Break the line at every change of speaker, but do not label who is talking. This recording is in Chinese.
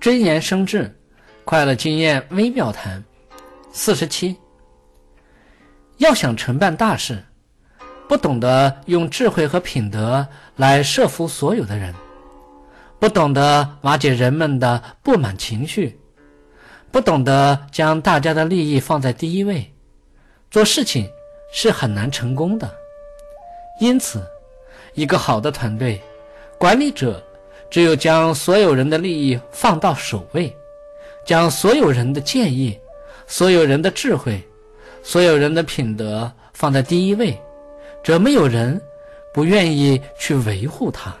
真言生智，快乐经验微妙谈。四十七，要想承办大事，不懂得用智慧和品德来设服所有的人，不懂得瓦解人们的不满情绪，不懂得将大家的利益放在第一位，做事情是很难成功的。因此，一个好的团队管理者。只有将所有人的利益放到首位，将所有人的建议、所有人的智慧、所有人的品德放在第一位，则没有人不愿意去维护它。